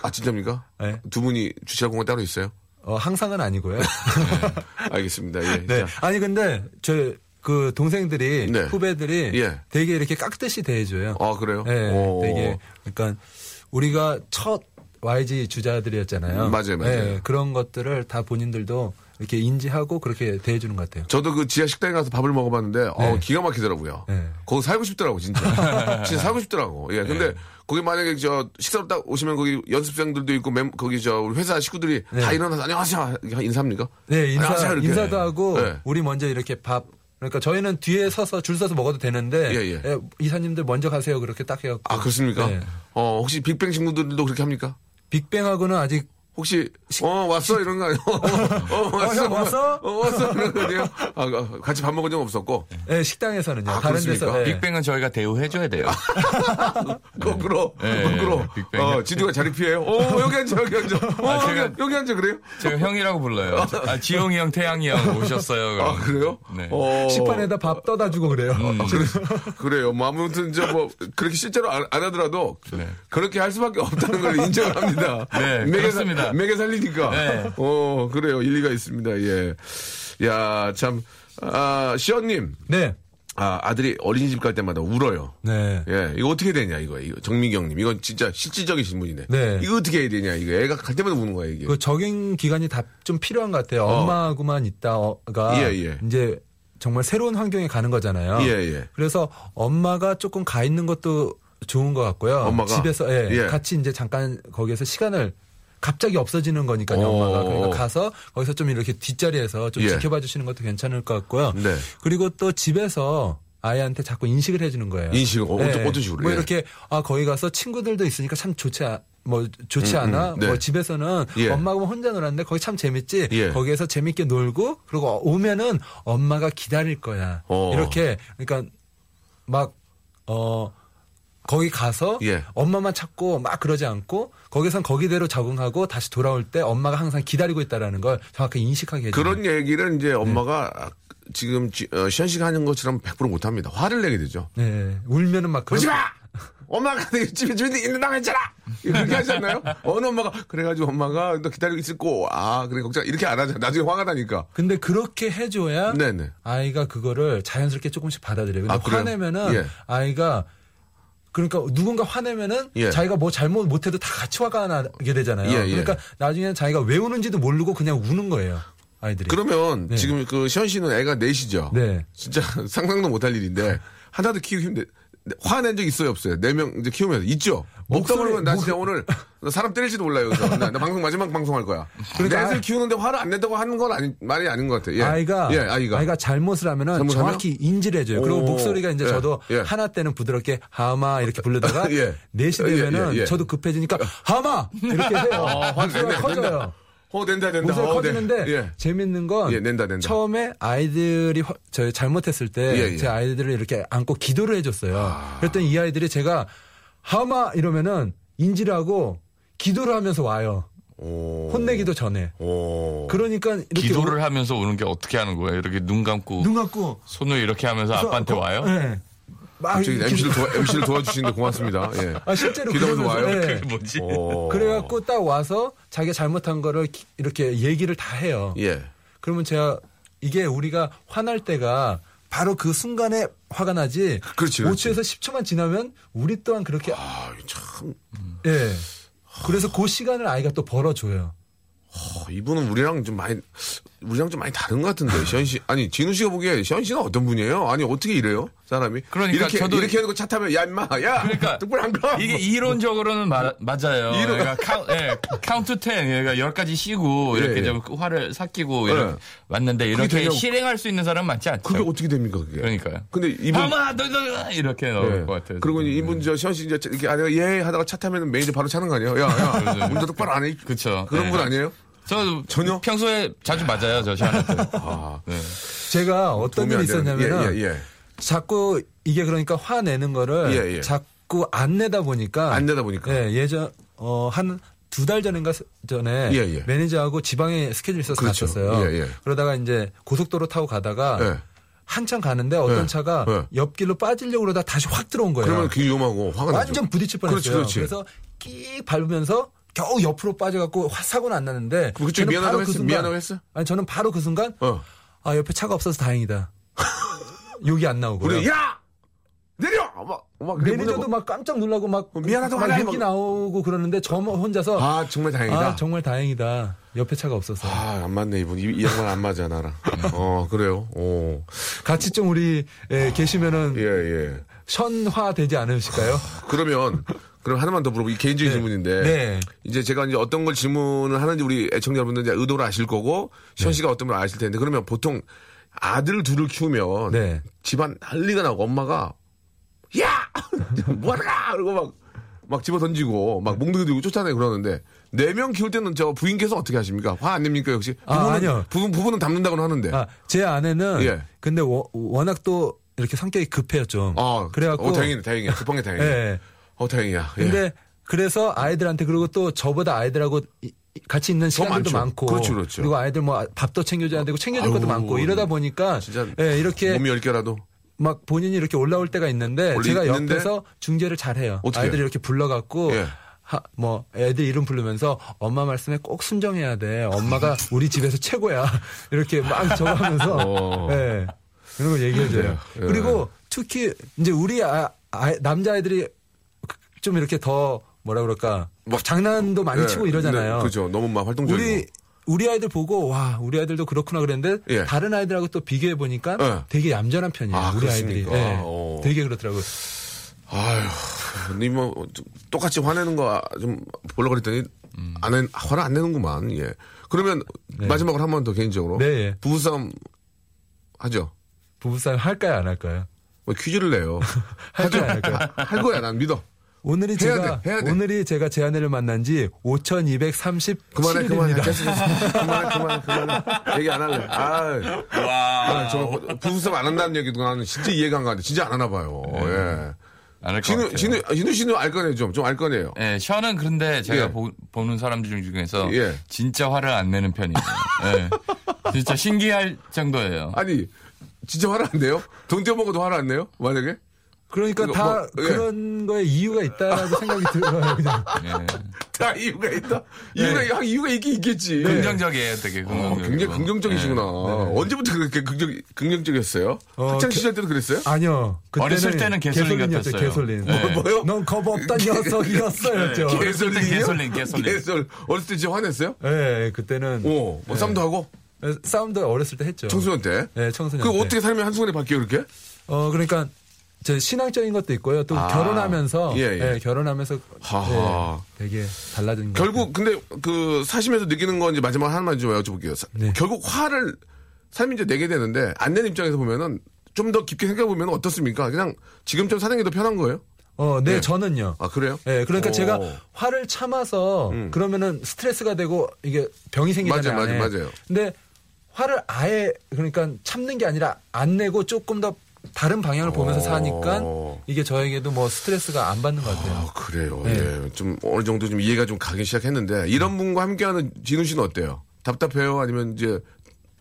아, 진짜입니까? 네. 두 분이 주차할 공간 따로 있어요? 어, 항상은 아니고요. (laughs) 알겠습니다. 예. 네. 자, 아니 근데 저 그 동생들이 네. 후배들이 예. 되게 이렇게 깍듯이 대해줘요. 아, 그래요? 네, 오. 되게 그러니까 우리가 첫 YG 주자들이었잖아요. 음, 맞아요, 맞아요. 네, 그런 것들을 다 본인들도 이렇게 인지하고 그렇게 대해주는 것 같아요. 저도 그 지하 식당에 가서 밥을 먹어봤는데, 어, 기가 막히더라고요. 네. 거기 살고 싶더라고, 진짜. (laughs) 진짜 살고 싶더라고. 예. 근데 네. 거기 만약에 저 식사로 딱 오시면 거기 연습생들도 있고, 멤, 거기 저 우리 회사 식구들이 다 네. 일어나서 안녕하세요. 인사합니까? 네, 인사, 안녕하세요. 인사도 하고 네. 우리 먼저 이렇게 밥 그러니까 저희는 뒤에 서서 줄 서서 먹어도 되는데 예, 예. 이사님들 먼저 가세요 그렇게 딱 해갖고 아, 그렇습니까? 네. 어, 혹시 빅뱅 친구들도 그렇게 합니까? 빅뱅하고는 아직 혹시 어 왔어 이런 거 아니에요? (laughs) 어, 왔어 형 왔어? 어 왔어 이런 거요? 아 어, 같이 밥 먹은 적 없었고 네, 식당에서는요. 아, 다른 그렇습니까? 데서 네. 빅뱅은 저희가 대우해 줘야 돼요. (laughs) 거꾸로 네, 거꾸로 빅뱅. 어 지두가 자리 피해요. 어 여기 앉아 여기 앉아. 어 아, 여기, 제가- 여기 앉아 그래요? 제가 형이라고 불러요. 아, 지용이 형, 태양이 형 오셨어요. 아 그래요? 네. 어, 식판에다 밥 떠다 주고 그래요. 그래, 그래요. 뭐 아무튼 저뭐 그렇게 실제로 안, 안 하더라도 네. 그렇게 할 수밖에 없다는 걸 인정을 합니다. 네, 그렇습니다. 살- 매개 살리니까. 네. 어 그래요. 일리가 있습니다. 예. 야 참. 아, 시연님. 네. 아, 아들이 어린이집 갈 때마다 울어요. 네. 예, 이거 어떻게 되냐, 이거. 이거 정미경님. 이건 진짜 실질적인 질문이네. 네. 이거 어떻게 해야 되냐, 이거. 애가 갈 때마다 우는 거야, 이게. 그 적응 기간이 다 좀 필요한 것 같아요. 어. 엄마하고만 있다가 예, 예. 이제 정말 새로운 환경에 가는 거잖아요. 예, 예. 그래서 엄마가 조금 가 있는 것도 좋은 것 같고요. 엄마가? 집에서 예, 예. 같이 이제 잠깐 거기에서 시간을 갑자기 없어지는 거니까요, 어. 엄마가. 그러니까 가서 거기서 좀 이렇게 뒷자리에서 좀 예. 지켜봐 주시는 것도 괜찮을 것 같고요. 네. 그리고 또 집에서 아이한테 자꾸 인식을 해주는 거예요. 인식을? 어, 어떤- 어떤 식으로? 뭐 예. 이렇게 아 거기 가서 친구들도 있으니까 참 좋지 않, 뭐 좋지 음, 않아. 음, 네. 뭐 집에서는 예. 엄마하고 혼자 놀았는데 거기 참 재밌지. 예. 거기에서 재밌게 놀고 그리고 오면은 엄마가 기다릴 거야. 어. 이렇게 그러니까 막 어. 거기 가서 예. 엄마만 찾고 막 그러지 않고 거기선 거기대로 적응하고 다시 돌아올 때 엄마가 항상 기다리고 있다라는 걸 정확하게 인식하게 해줘요. 그런 얘기를 이제 엄마가 지금 지- 어, 시현 씨가 하는 것처럼 100% 못합니다. 화를 내게 되죠. 네. 울면은 막 그러지 마! (laughs) 엄마가 내 집에 집에 있는 있잖아! 이렇게 하지 않나요? (laughs) 어느 엄마가, 그래가지고 엄마가 너 기다리고 있을 거, 아, 그래, 걱정, 이렇게 안 하잖아. 나중에 화가 나니까. 근데 그렇게 해줘야 네네. 아이가 그거를 자연스럽게 조금씩 받아들여요. 근데 아? 화내면은 예. 아이가 그러니까 누군가 화내면은 예. 자기가 뭐 잘못 못해도 다 같이 화가 나게 되잖아요. 예, 예. 그러니까 나중에는 자기가 왜 우는지도 모르고 그냥 우는 거예요. 아이들이. 그러면 네. 지금 그 시현 씨는 애가 넷이죠? 네. 진짜 (laughs) 상상도 못할 일인데, (laughs) 하나도 키우기 힘들, 화낸 적 있어요, 없어요? 네 명 이제 키우면서. 있죠? 없다 목소리- 그러면 나 목- 진짜 오늘 나 사람 때릴지도 몰라요. 그래서 나, 나 방송 마지막 방송할 거야. 그러니까 넷을 아이- 키우는데 화를 안 낸다고 하는 건 아니, 말이 아닌 것 같아요. 예. 아이가, 예, 아이가. 잘못을 하면은 잘못하면? 정확히 인지를 해줘요. 그리고 오. 목소리가 이제 예, 저도 예. 하나 때는 부드럽게 하마 이렇게 부르다가 (laughs) 예. 넷이 되면은 예, 예, 예. 저도 급해지니까 하마 이렇게 해요. 화 목소리가 낸다, 커져요. 낸다. 어, 낸다, 낸다. 목소리가 어, 커지는데 네. 예. 재밌는 건 예, 낸다, 낸다. 처음에 아이들이 화- 저 잘못했을 때 예, 예. 제 아이들을 이렇게 안고 기도를 해줬어요. 그랬더니 이 아이들이 제가 하마 이러면은 인지를 하고 기도를 하면서 와요. 오. 혼내기도 전에. 오. 그러니까 이렇게 기도를 하면서 오는 게 어떻게 하는 거예요? 이렇게 눈 감고 눈 감고 손을 이렇게 하면서 아빠한테 거- 와요? 네. 막 갑자기 이렇게- MC를, 도와, MC를 도와주시는데 고맙습니다. (laughs) 예. 아 실제로 그러면서, 와요? 예. 그게 뭐지? 오. 그래갖고 딱 와서 자기가 잘못한 거를 기- 이렇게 얘기를 다 해요. 예. 그러면 제가 이게 우리가 화날 때가 바로 그 순간에 화가 나지. 그렇지, 그렇지. 5초에서 10초만 지나면 우리 또한 그렇게 아, 참. 예. 그래서 그 시간을 아이가 또 벌어줘요. 어, 이분은 우리랑 좀 많이, 우리랑 좀 많이 다른 것 같은데, (laughs) 션 씨. 아니, 지누 씨가 보기에 션 씨는 어떤 분이에요? 아니, 어떻게 이래요? 사람이? 그러니까 이렇게, 저도- 이렇게 해놓고 차 타면, 야, 임마, 야! 그러니까 똑바로 안 가! 이게 이론적으로는 마- 맞아요. 이론- 그러니까 카운, 예, 카운트 10, 그러니까 10가지 쉬고 이렇게 예, 예. 좀 화를 삭히고 이렇게 예. 왔는데 이렇게 되냐고. 실행할 수 있는 사람은 많지 않죠. 그게 어떻게 됩니까, 그게? 그러니까요. 근데 이분. 아마 너, 너, 이렇게 나올 예. 것 같아요. 그리고 저는. 이분 저 션 씨 이제 이렇게 아내가 예 하다가 차 타면 매니저 바로 차는 거 아니에요? 야, 야, (laughs) 운전 똑바로 안 해. 그쵸. 그런 예. 분 아니에요? 저 전혀? 평소에 자주 맞아요, 저 시한테. (laughs) 아, 네. 제가 어떤 일이 있었냐면은 예, 예, 예. 자꾸 이게 그러니까 화내는 거를 예, 예. 자꾸 안 내다 보니까 안 내다 보니까. 예, 예전 어한 두달 전인가 스- 전에 예, 예. 매니저하고 지방에 스케줄 있어서 그렇죠. 갔었어요. 예, 예. 그러다가 이제 고속도로 타고 가다가 예. 한참 가는데 어떤 예. 차가 예. 옆길로 빠지려고 그러다 다시 확 들어온 거예요. 그러면 그게 위험하고 화가 나죠. 완전 부딪힐 뻔했어요. 그렇지, 그렇지. 래서 끼 밟으면서 겨우 옆으로 빠져갖고 화- 사고는 안 났는데 저는 미안하다고 그 했어? 순간- 미안하다고 했어? 아니 저는 바로 그 순간 어. 아 옆에 차가 없어서 다행이다. (laughs) 욕이 안 나오고요. 우리 야 내려 막, 막 매니저도 막 깜짝 놀라고 막, 어, 미안하다고 막 욕이 막. 나오고 그러는데 저 혼자서 아, 아 정말 다행이다. 정말 다행이다. 옆에 차가 없어서 아, 안 맞네, 이분. 이, 이 양반 안 맞아, 나랑. (laughs) 어, 그래요. 오. 같이 좀 우리 에, 계시면은 예, 예. 선화 되지 않으실까요? 그러면, 그럼 하나만 더 물어보고, 이 개인적인 네. 질문인데. 네. 이제 제가 이제 어떤 걸 질문을 하는지 우리 애청자 여러분들 이제 의도를 아실 거고, 시현 씨가 어떤 걸 아실 텐데, 그러면 보통 아들 둘을 키우면, 네. 집안 난리가 나고, 엄마가, 야! (laughs) 뭐하라! 그러고 막, 막 집어 던지고, 막 몽둥이 들고 쫓아내고 그러는데, 네명 키울 때는 저 부인께서 어떻게 하십니까? 화 안 냅니까, 역시? 아, 부부는, 아니요. 부부, 부부는 담는다고는 하는데. 아, 제 아내는 예. 근데 워, 워낙 또 이렇게 성격이 급해요 좀. 아, 그래갖고 어, 다행이네, 다행이야. 급한 게 다행이야. 예. 어, 다행이야. 예. 근데 그래서 아이들한테 그리고 또 저보다 아이들하고 이- 같이 있는 시간들도 많죠. 많고 그렇죠, 그렇죠. 리고 아이들 뭐 밥도 챙겨줘야 되고 챙겨줄 아유, 것도 많고 이러다 보니까 진짜 예, 이렇게 몸이 열 개라도. 막 본인이 이렇게 올라올 때가 있는데 제가 있는데? 옆에서 중재를 잘 해요. 어떻게 아이들 해요? 이렇게 불러갖고 예. 하, 뭐 애들 이름 부르면서 엄마 말씀에 꼭 순정해야 돼. 엄마가 (laughs) 우리 집에서 최고야. 이렇게 막 저거 하면서 어. 예. 이런 걸 얘기해줘요. 예. 그리고 특히 이제 우리 아, 아, 남자아이들이 좀 이렇게 더 뭐라 그럴까 막 장난도 많이 예, 치고 이러잖아요. 네, 그죠. 너무 막 활동적이고. 우리 우리 아이들 보고 와 우리 아이들도 그렇구나 그랬는데 예. 다른 아이들하고 또 비교해 보니까 예. 되게 얌전한 편이에요. 아, 우리 아이들이 그렇습니까? 예. 어. 되게 그렇더라고요. 아휴, 니뭐 똑같이 화내는 거 좀 보려고 그랬더니 안 해, 화를 안 내는구만. 예. 그러면 마지막으로 한 번 더 개인적으로. 네, 예. 부부싸움 하죠. 부부싸움 할까요 안 할까요? 뭐 퀴즈를 내요. (laughs) 할까요 안 할까요? 할 거야, 난 믿어. 오늘이 해야 제가 돼, 해야 돼. 오늘이 제가 제 아내를 만난 지 5,237일입니다. 그만해, 그만해. 됐어. 그만해, 그만해, 그만해. 얘기 안 할래. 아, 와. 아, 저 부부싸움 안 한다는 얘기도 나는 진짜 이해가 안 가는데 진짜 안 하나 봐요. 예. 않을 것 진우, 같아요. 진우, 진우 씨는 알 거네요, 좀. 좀 알 거네요. 예, 션은 그런데 제가 예. 보, 는 사람 들 중에서 예. 진짜 화를 안 내는 편이에요. 예. 진짜 신기할 정도예요. 아니, 진짜 화를 안 내요? 돈 떼먹어도 화를 안 내요? 만약에? 그러니까 이거 다 뭐, 예. 그런 거에 이유가 있다라고 생각이 들어요. 그냥. 예. (laughs) 다 이유가 있다. 이유가, 이유가 있긴 있겠지. 긍정적이에요, 되게 어, 긍정적. 굉장히 긍정적이시구나. 언제부터 그렇게 긍정, 긍정 적이었어요? 어, 학창 게- 시절 때도 그랬어요? 아니요. 어렸을 때는 개솔린 같았어요. 개솔린. 네. 뭐요? 넌 겁 없던 녀석이었어였죠. 개- 개솔린이요? 개솔린, 개솔린. 개솔. 어렸을 때 진짜 화냈어요? 예, 그때는 오, 뭐 싸움도 하고? 예, 싸움도 어렸을 때 했죠. 청소년 때? 예, 청소년 그 때. 어떻게 삶이 한순간에 바뀌어요, 이렇게? 어, 그러니까 저 신앙적인 것도 있고요. 또 아, 결혼하면서 예, 예. 예, 결혼하면서. 예, 되게 달라진 것 결국 근데 그 사시면서 느끼는 건 이제 마지막 하나만 좀 여쭤볼게요. 사- 네. 결국 화를 삶이 이제 내게 되는데 안 내는 입장에서 보면은 좀 더 깊게 생각해 보면 어떻습니까? 그냥 지금처럼 사는 게 더 편한 거예요? 어, 네, 예. 저는요. 아 그래요? 예, 그러니까 오. 제가 화를 참아서 그러면은 스트레스가 되고 이게 병이 생기잖아요. 맞아요, 맞아요. 맞아요. 근데 화를 아예 그러니까 참는 게 아니라 안 내고 조금 더 다른 방향을 보면서 오. 사니까 이게 저에게도 뭐 스트레스가 안 받는 것 같아요. 아 그래요. 네. 예, 좀 어느 정도 좀 이해가 좀 가기 시작했는데 이런 분과 함께하는 진우 씨는 어때요? 답답해요? 아니면 이제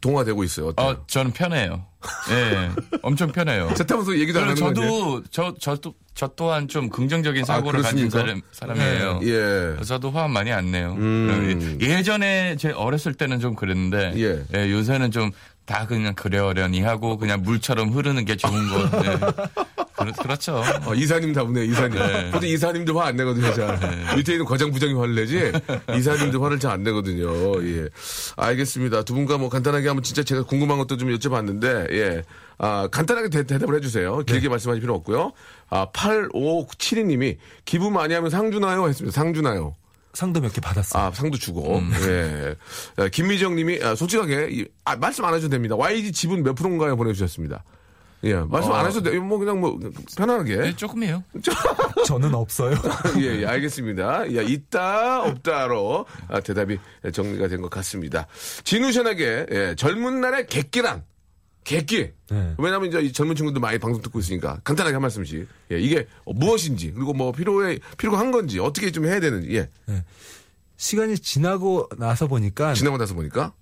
동화되고 있어요? 어때요? 어, 저는 편해요. 예, 엄청 편해요. (laughs) 차 타면서 얘기도 안 하는? 저도 저, 저, 또- 저 또한 좀 긍정적인 사고를 가진 그렇습니까? 사람, 사람이에요. 예. 그래서 저도 화 많이 안 내요. 음. 예전에 제 어렸을 때는 좀 그랬는데 예. 예, 요새는 좀 다 그냥 그래어려니 하고 그냥 물처럼 흐르는 게 좋은 거. 네. 그렇, 죠 어, 이사님 다분해, 이사님. 네. 보통 이사님도 화안 내거든요, 잘. 밑에 있는 과장 부장이 화를 내지, 이사님도 화를 잘 안 내거든요. 예. 알겠습니다. 두 분과 뭐 간단하게 한번 진짜 제가 궁금한 것도 좀 여쭤봤는데, 예. 아, 간단하게 대, 답을 해주세요. 길게 말씀하실 필요 없고요. 아, 8572님이 기분 많이 하면 상 주나요? 했습니다. 상 주나요? 상도 몇 개 받았어요. 아, 상도 주고. 예. 아, 김미정 님이, 아, 솔직하게, 이- 아, 말씀 안 하셔도 됩니다. YG 지분 몇 프로인가요? 보내주셨습니다. 예. 말씀 안 하셔도 돼요. 뭐, 그냥 뭐, 편안하게. 네, 조금이에요. (laughs) 저는 없어요. (laughs) 예, 예, 알겠습니다. 야, 있다, 없다로 아, 대답이 정리가 된 것 같습니다. 진우션에게 예, 젊은 날의 객기란 객기. 네. 왜냐하면 이제 이 젊은 친구들 많이 방송 듣고 있으니까 간단하게 한 말씀씩. 예, 이게 무엇인지 그리고 뭐 필요해 필요가 한 건지 어떻게 좀 해야 되는지. 예. 시간이 지나고 나서 보니까 지나고 나서 보니까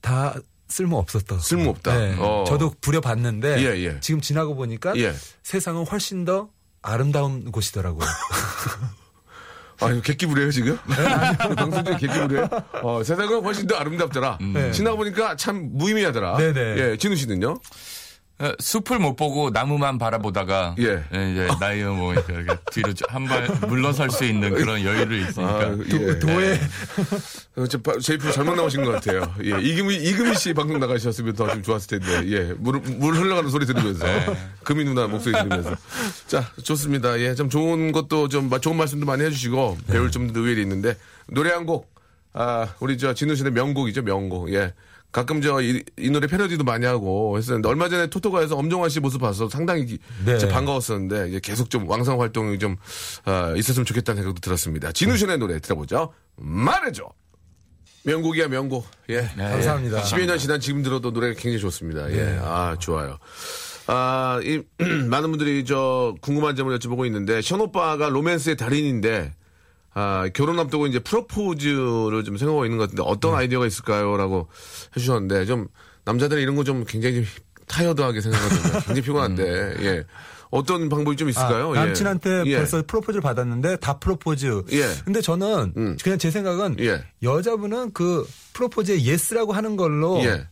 다 쓸모 없었다. 쓸모 없다. 네. 어. 저도 부려봤는데 예, 예. 지금 지나고 보니까 예. 세상은 훨씬 더 아름다운 곳이더라고요. (laughs) 아, 이거 객기부려요, 지금? (laughs) 방송 중에 객기부려요? 어, 세상은 훨씬 더 아름답더라. 네. 지나고 보니까 참 무의미하더라. 네네. 예, 진우 씨는요? 어, 숲을 못 보고 나무만 바라보다가 예. 이제 나이 뭐 이렇게 뒤로 한 발 물러설 수 있는 그런 여유를 있으니까 아, 예. 도에 어, 저, 바- 제 입으로 잘못 나오신 것 같아요. 예, 이금희, 이금희 씨 방송 나가셨으면 더 좀 좋았을 텐데, 예, 물, 물 흘러가는 소리 들으면서, 금희 누나 목소리 들으면서. 자, 좋습니다. 예, 좀 좋은 것도 좀, 마- 좋은 말씀도 많이 해주시고, 배울 점도 의외로 있는데, 노래 한 곡, 아, 우리 저 진우 씨의 명곡이죠, 명곡. 예. 가끔 저이 노래 패러디도 많이 하고 했었는데 얼마 전에 토토가에서 엄정화 씨 모습 봐서 상당히 기- 네. 반가웠었는데 이제 계속 좀 왕성 활동이 좀 아, 있었으면 좋겠다는 생각도 들었습니다. 진우션의 노래 들어보죠. 말해줘. 명곡이야 명곡. 예. 네, 감사합니다. 12년 지난 지금 들어도 노래가 굉장히 좋습니다. 예. 아, 좋아요. 아, 이, (clears throat) 많은 분들이 저 궁금한 점을 여쭤보고 있는데, 션 오빠가 로맨스의 달인인데, 아, 결혼 앞두고 이제 프로포즈를 좀 생각하고 있는 것 같은데, 어떤 아이디어가 있을까요? 라고 해주셨는데, 좀, 남자들은 이런 거 좀 굉장히 좀 타이어드하게 생각하거든요. (laughs) 굉장히 피곤한데, 예. 어떤 방법이 좀 있을까요? 아, 예. 남친한테 예. 벌써 프로포즈를 받았는데 다 프로포즈. 예. 근데 저는 음. 그냥 제 생각은 예. 여자분은 그 프로포즈에 yes라고 하는 걸로 예.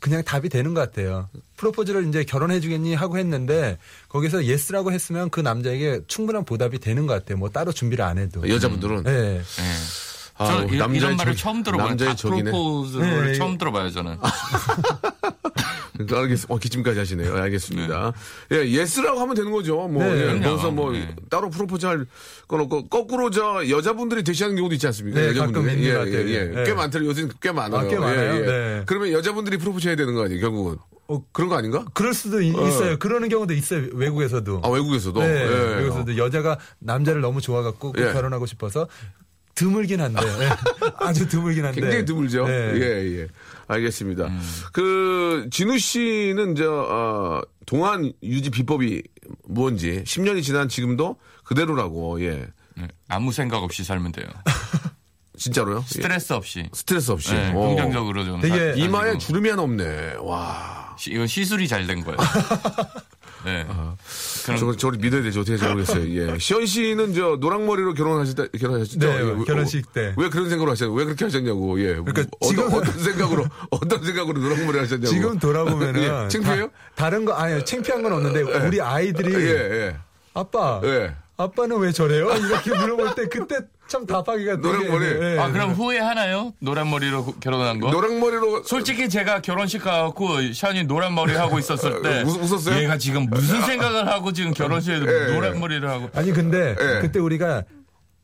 그냥 답이 되는 것 같아요. 프로포즈를 이제 결혼해 주겠니 하고 했는데 거기서 yes라고 했으면 그 남자에게 충분한 보답이 되는 것 같아요. 뭐 따로 준비를 안 해도. 여자분들은. 네. 예. 아, 저 이- 남자의 이런 말을 적- 처음 들어봐요. 남자의 적이네. 프로포즈를 네, 처음 들어봐요 저는. (laughs) 그러니까 알겠, 어, 기침까지 하시네요. 알겠습니다. 예, yes라고 하면 되는 거죠. 뭐, 네. 예. 거기서 뭐, 네. 따로 프로포즈 할 건 없고, 거꾸로 저, 여자분들이 대시하는 경우도 있지 않습니까? 네, 여자분들이. 예, 것 같아요. 예, 예. 네. 꽤 많더라고요. 요즘 꽤 많아요. 아, 꽤 많아요? 예, 예. 네. 그러면 여자분들이 프로포즈 해야 되는 거 아니에요, 결국은? 어, 그런 거 아닌가? 그럴 수도 있, 어요 그러는 경우도 있어요. 외국에서도. 아, 외국에서도? 네. 예. 외국에서도 여자가 남자를 너무 좋아갖고 꼭 예. 결혼하고 싶어서 드물긴 한데 예. (laughs) 아주 드물긴 한데 굉장히 드물죠. 네. 예, 예. 알겠습니다. 그, 진우 씨는 저, 어, 동안 유지 비법이 뭔지 10년이 지난 지금도 그대로라고 예 네, 아무 생각 없이 살면 돼요. (laughs) 진짜로요? 예. 스트레스 없이. 스트레스 없이 네, 어. 긍정적으로 좀. 되게 살- 이마에. 주름이 하나 없네 와 시- 이건 시술이 잘 된 거예요. (laughs) 네. 그럼 저걸 저를 믿어야 되죠 어떻게 잘 모르겠어요 예 (laughs) 시현 씨는 저 노랑머리로 결혼하셨다 결혼하셨죠 네, 예, 왜- 결혼식 때. 왜 그런 생각으로 하셨냐고 왜 그렇게 하셨냐고 예 그러니까 어떤, 지금- 어떤 (laughs) 생각으로 어떤 생각으로 노랑머리 하셨냐고 지금 돌아보면은 (laughs) 예, 창피해요? 다, 른거 아니 창피한 건 없는데 우리 아이들이 예 예. 아빠 예. 아빠는 왜 저래요? 이렇게 물어볼 때 그때 참 답하기가 되게 노랑머리. 예. 아, 그럼 후회하나요? 노란 머리로 고- 결혼한 거? 노랑머리로 솔직히 제가 결혼식 가고 샤니 노란 머리 하고 있었을 (laughs) 때 웃- 웃었어요? 얘가 지금 무슨 생각을 하고 지금 결혼식에 예, 노란 예. 머리를 하고 아니 근데 예. 그때 우리가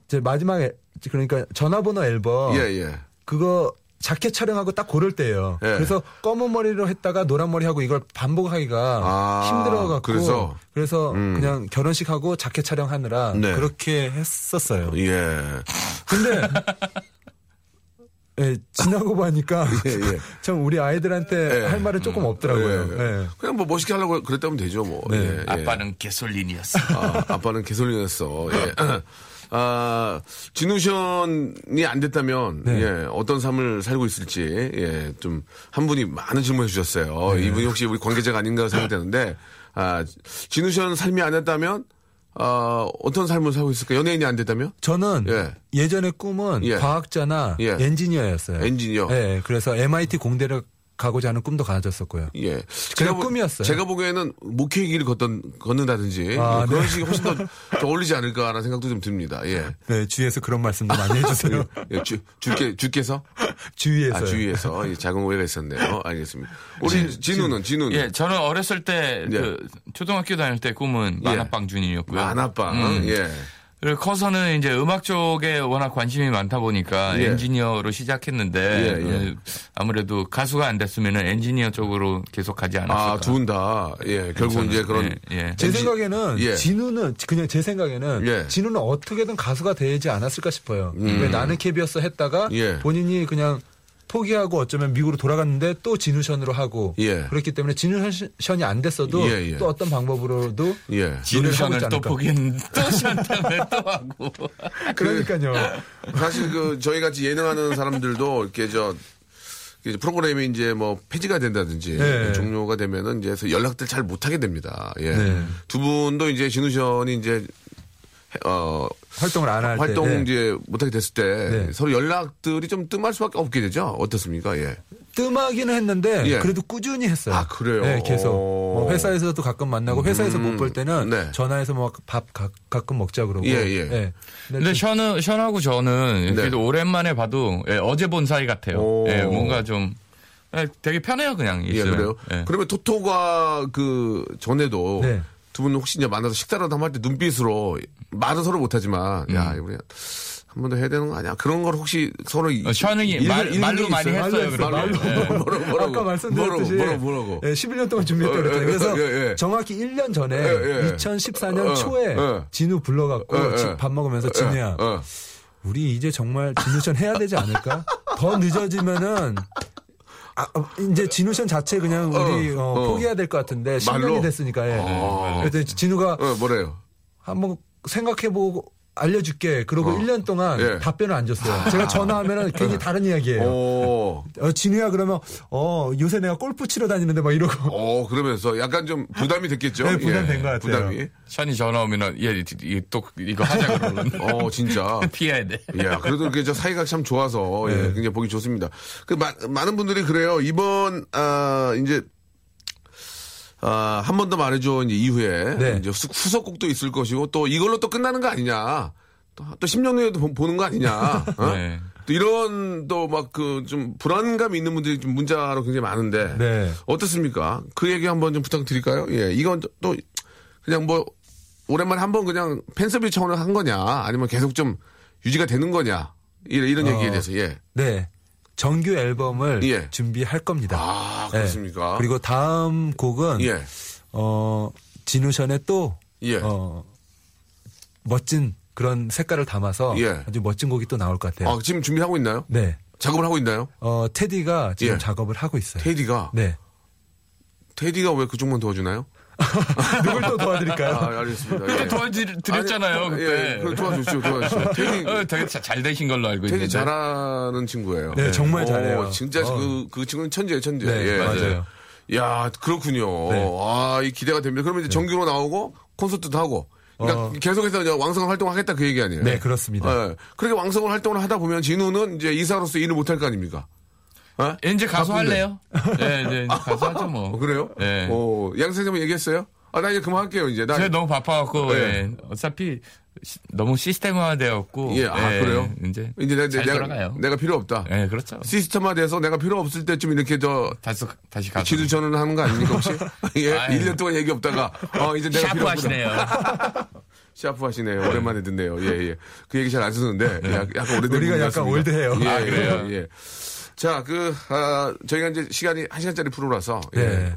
이제 마지막에 그러니까 전화번호 앨범 예 예. 그거 자켓 촬영하고 딱 고를 때예요. 예. 그래서 검은 머리로 했다가 노란 머리 하고 이걸 반복하기가 아, 힘들어 갖고 그래서? 그래서 그냥 결혼식 하고 자켓 촬영하느라 네. 그렇게 했었어요. 예. 근데 (laughs) 예, 지나고 보니까 예, 예. 참 우리 아이들한테 예. 할 말은 조금 없더라고요. 예. 예. 그냥 뭐 멋있게 하려고 그랬다면 되죠, 뭐. 네. 예, 예. 아빠는 개솔린이었어. 아, 아빠는 개솔리였어. (laughs) 예. 아, 진우션이 안 됐다면, 네. 예, 어떤 삶을 살고 있을지, 예, 좀, 한 분이 많은 질문을 주셨어요. 네. 이분이 혹시 우리 관계자가 아닌가 생각되는데, 아, 진우션 삶이 안 됐다면, 아, 어떤 삶을 살고 있을까? 연예인이 안 됐다면? 저는 예. 예. 전의 꿈은 예. 과학자나 예. 엔지니어였어요. 엔지니어. 예, 그래서 MIT 공대를 가고자 하는 꿈도 가졌었고요. 예. 보- 꿈이었어요. 제가 보기에는 목회의 길을 걷던, 걷는다든지, 아, 예, 그런 네. 식이 훨씬 더, 더 (laughs) 어울리지 않을까라는 생각도 좀 듭니다. 예. 네, 주위에서 그런 말씀도 많이 (laughs) 해주세요. 예, 주, 주께, 주께서? (laughs) 주위에서. 아, 주위에서 이 작은 오해가 있었네요. 알겠습니다. 우리 진우는, 진우는. 예, 저는 어렸을 때, 예. 그, 초등학교 다닐 때 꿈은 예. 만화빵 주인이었고요. 만화빵. 음. 예. 그리고 커서는 이제 음악 쪽에 워낙 관심이 많다 보니까 예. 엔지니어로 시작했는데, 예, 예. 어, 아무래도 가수가 안 됐으면 엔지니어 쪽으로 계속 가지 않았을까. 아, 두분 다. 예. 결국 이제 그런. 예, 예. 제 엔지- 생각에는 예. 지누는 그냥 제 생각에는 예. 지누는 어떻게든 가수가 되지 않았을까 싶어요. 왜 나는 캡이었어 했다가 음. 예. 본인이 그냥 포기하고 어쩌면 미국으로 돌아갔는데 또 지누션으로 하고 예. 그렇기 때문에 지누션이 안 됐어도 예, 예. 또 어떤 방법으로도 예. 지누션을 또 포기했는데 또 션 때문에 또 하고. (laughs) 그러니까요. 사실 그 저희 같이 예능하는 사람들도 이렇게 저 프로그램이 이제 뭐 폐지가 된다든지 네. 종료가 되면은 이제 연락들 잘 못하게 됩니다. 예. 네. 두 분도 이제 진우션이 이제 어 활동을 안 할 때. 활동 네. 이제 못하게 됐을 때 네. 서로 연락들이 좀 뜸할 수밖에 없게 되죠. 어떻습니까? 예. 뜸하기는 했는데 예. 그래도 꾸준히 했어요. 아, 그래요? 네, 계속. 오. 뭐 회사에서도 가끔 만나고 회사에서 못볼 때는 네. 전화해서 뭐 밥 가끔 먹자 그러고. 예, 예. 근데 션은, 션하고 저는 네. 그래도 오랜만에 봐도 예, 어제 본 사이 같아요. 오. 예, 뭔가 좀 예, 되게 편해요, 그냥. 예, 있으면. 그래요. 예. 그러면 토토가 그 전에도 네. 두 분 혹시 이제 만나서 식사라도 한번 할 때 눈빛으로 말은 서로 못하지만 야 우리 한 번 더 해야 되는 거 아니야? 그런 걸 혹시 서로 어, 션이 말- 말로 많이 했어요, 말로. 거. 예. 뭐라고 뭐라고 아까 말씀드렸듯이 뭐라고 뭐라고 예, 11년 동안 준비했다고 어, 그랬잖아요. 예, 그래서 예, 예. 정확히 1년 전에 예, 예. 2014년 어, 초에 예. 진우 불러갖고 예, 예. 집밥 먹으면서 진우야 어, 어. 우리 이제 정말 진우션 해야 되지 않을까? 더 늦어지면은 아, 어, 이제 진우 션 자체 그냥 우리 어, 어, 어. 포기해야 될 것 같은데 말로? 10년이 됐으니까 예. 어. 그랬더니 진우가 어, 뭐래요? 한번 생각해보고 알려줄게. 그러고 어. 1년 동안 예. 답변을 안 줬어요. 제가 전화하면은 괜히 다른 이야기예요. 오, 어, 진우야 그러면 어 요새 내가 골프 치러 다니는데 막 이러고 어 그러면서 약간 좀 부담이 됐겠죠? 네, 부담된 것 같아요. 부담이. 션이 전화 오면은 얘, 이- 또 이거 하자 그러면 어 진짜. (laughs) 피해야 돼. 예, 그래도 이렇게 저 사이가 참 좋아서 예, 네. 굉장히 보기 좋습니다. 그 마- 많은 분들이 그래요. 이번 아 이제 아, 한 번 더 말해줘 이제 이후에 네. 이제 후- 후속곡도 있을 것이고 또 이걸로 또 끝나는 거 아니냐. 또, 또 10년 후에도 보- 보는 거 아니냐. 어? 네. 또 이런 또 막 그 좀 불안감 있는 분들이 좀 문자로 굉장히 많은데 네. 어떻습니까? 그 얘기 한번 좀 부탁드릴까요? 예, 이건 또- 또 그냥 뭐 오랜만에 한번 그냥 팬서비 차원을 한 거냐, 아니면 계속 좀 유지가 되는 거냐 이런, 이런 어. 얘기에 대해서 예. 네 정규 앨범을 예. 준비할 겁니다. 아 네. 그렇습니까? 그리고 다음 곡은 예, 어 진우션의 또 예. 어, 멋진 그런 색깔을 담아서 예. 아주 멋진 곡이 또 나올 것 같아요. 아, 지금 준비하고 있나요? 네. 작업을 하고 있나요? 어 테디가 지금 예. 작업을 하고 있어요. 테디가 네. 테디가 왜 그쪽만 도와주나요? (laughs) 누굴 또 도와드릴까요? 아, 알겠습니다. 그때 예. 도와드렸잖아요, 아니, 그때. 예, 도와주시죠, 도와주시죠. 테디, 어, 되게 자- 잘 되신 걸로 알고 있는데. 잘하는 친구예요. 네, 정말 오, 잘해요. 진짜 어. 그, 그 친구는 천재예요, 천재. 네, 예. 맞아요. 야, 그렇군요. 네. 아, 이 기대가 됩니다. 그러면 이제 정규로 나오고 콘서트도 하고. 그러니까 어. 계속해서 이제 왕성 활동을 하겠다 그 얘기 아니에요? 네, 그렇습니다. 예. 그렇게 왕성을 활동을 하다 보면 진우는 이제 이사로서 일을 못할 거 아닙니까? 어? 이제 가수 바쁜데. 할래요? (laughs) 네, 이제 가수 하죠, 뭐. 어, 그래요? 네. 어, 양 선생님 얘기했어요? 아, 나 이제 그만할게요, 이제. 나. 제가 너무 바빠갖고, 네. 예. 어차피 시- 너무 시스템화되었고. 예, 아, 그래요? 이제. 이제 내, 잘 내가, 돌아가요. 내가 필요 없다. 예, 그렇죠. 시스템화돼서 내가 필요 없을 때쯤 이렇게 저 다시, 다시 가수. 지도 전환하는 거 아닙니까 혹시? (laughs) 예, 아유. 1년 동안 얘기 없다가 어 이제 내가 샤프 필요. 하시네요. (laughs) 샤프 하시네요. 오랜만에 듣네요. 예, 예. 그 얘기 잘 안 쓰는데 약- 약간 오래된 우리가 약간. 올드해요. 예, 아, 그래요? 예, 예. 자, 그 아, 저희가 이제 시간이 1시간짜리 프로라서 예. 네.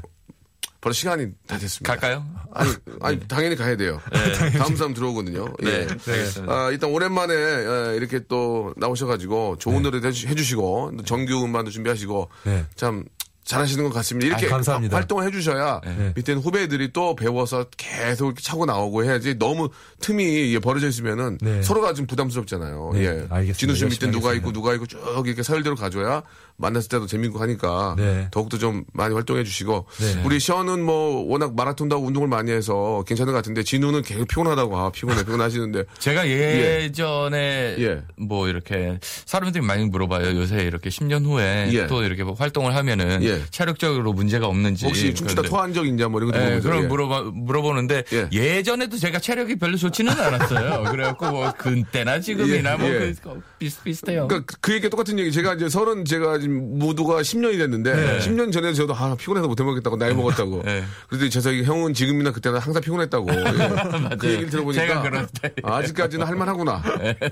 벌써 시간이 다 됐습니다. 갈까요? 아니, 아니 당연히 가야 돼요. (laughs) 다음 사람 들어오거든요. 예. 네. 알겠습니다. 아, 일단 오랜만에 에, 이렇게 또 나오셔가지고 좋은 노래도 해주- 해주시고 또 정규 음반도 준비하시고 네. 참 잘하시는 것 같습니다. 이렇게 아, 감사합니다. 활동을 해주셔야 네. 밑에 있는 후배들이 또 배워서 계속 이렇게 차고 나오고 해야지 너무 틈이 예, 벌어져 있으면은 네. 서로가 좀 부담스럽잖아요. 네, 예. 알겠습니다. 진우 씨 밑에 누가. 있고 누가 있고 쭉 이렇게 서열대로 가줘야 만났을 때도 재밌고 하니까 네. 더욱더 좀 많이 활동해 주시고 네. 우리 션은 뭐 워낙 마라톤도 하고 운동을 많이 해서 괜찮은 것 같은데 진우는 계속 피곤하다고 아 피곤해 피곤하시는데 (laughs) 제가 예전에 예. 뭐 이렇게 사람들이 많이 물어봐요. 요새 이렇게 10년 후에 예. 또 이렇게 뭐 활동을 하면은 예. 체력적으로 문제가 없는지 혹시 춤추다 토한 적 있냐 뭐 이런 거 예. 그럼 예. 물어봐, 물어보는데 예. 예. 전에도 제가 체력이 별로 좋지는 않았어요. (laughs) 그래갖고 뭐 그때나 지금이나 예, 뭐 예. 그, 비슷비슷해요. 그러니까 그- 그 얘기 똑같은 얘기. 제가 이제 서른 제가 지금 무도가 10년이 됐는데 네. 10년 전에 저도 아 피곤해서 못 해먹겠다고 나이 먹었다고. 네. 그래도 재석이 형은 지금이나 그때나 항상 피곤했다고. 예. (laughs) 그 얘기를 들어보니까. 아직까지는 할만하구나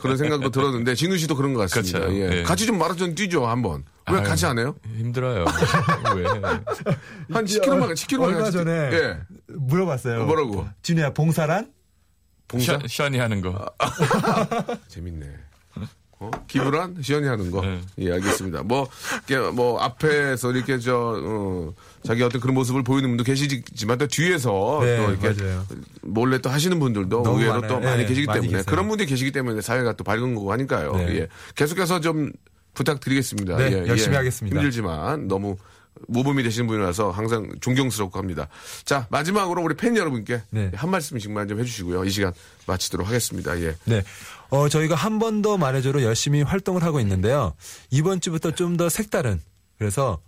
그런 생각도 들었는데 진우 씨도 그런 것 같습니다. 그렇죠. 예. 예. 같이 좀 마라톤 뛰죠 한번. 왜 아유. 같이 안 해요? 힘들어요. (laughs) 왜? 한 10km만 10km만 얼마 전에 예. 물어봤어요. 뭐라고? 진우야 봉사란? 봉사 션, 션이 하는 거. (laughs) 재밌네. 어? 기부란 시연이 하는 거. 네. 예, 알겠습니다. 뭐, 이렇게 뭐, 앞에서 이렇게 저, 어, 자기 어떤 그런 모습을 보이는 분도 계시지만 또 뒤에서 네, 또 이렇게 맞아요. 몰래 또 하시는 분들도 의외로 많아요. 또 많이 네, 계시기 많이 때문에 계세요. 그런 분들이 계시기 때문에 사회가 또 밝은 거고 하니까요. 네. 예. 계속해서 좀 부탁드리겠습니다. 네, 예, 열심히 예. 하겠습니다. 힘들지만 너무 모범이 되시는 분이라서 항상 존경스럽고 합니다. 자, 마지막으로 우리 팬 여러분께 네. 한 말씀씩만 좀 해주시고요. 이 시간 마치도록 하겠습니다. 예. 네. 어, 저희가 한 번 더 말해줘로 열심히 활동을 하고 있는데요. 이번 주부터 좀 더 색다른, 그래서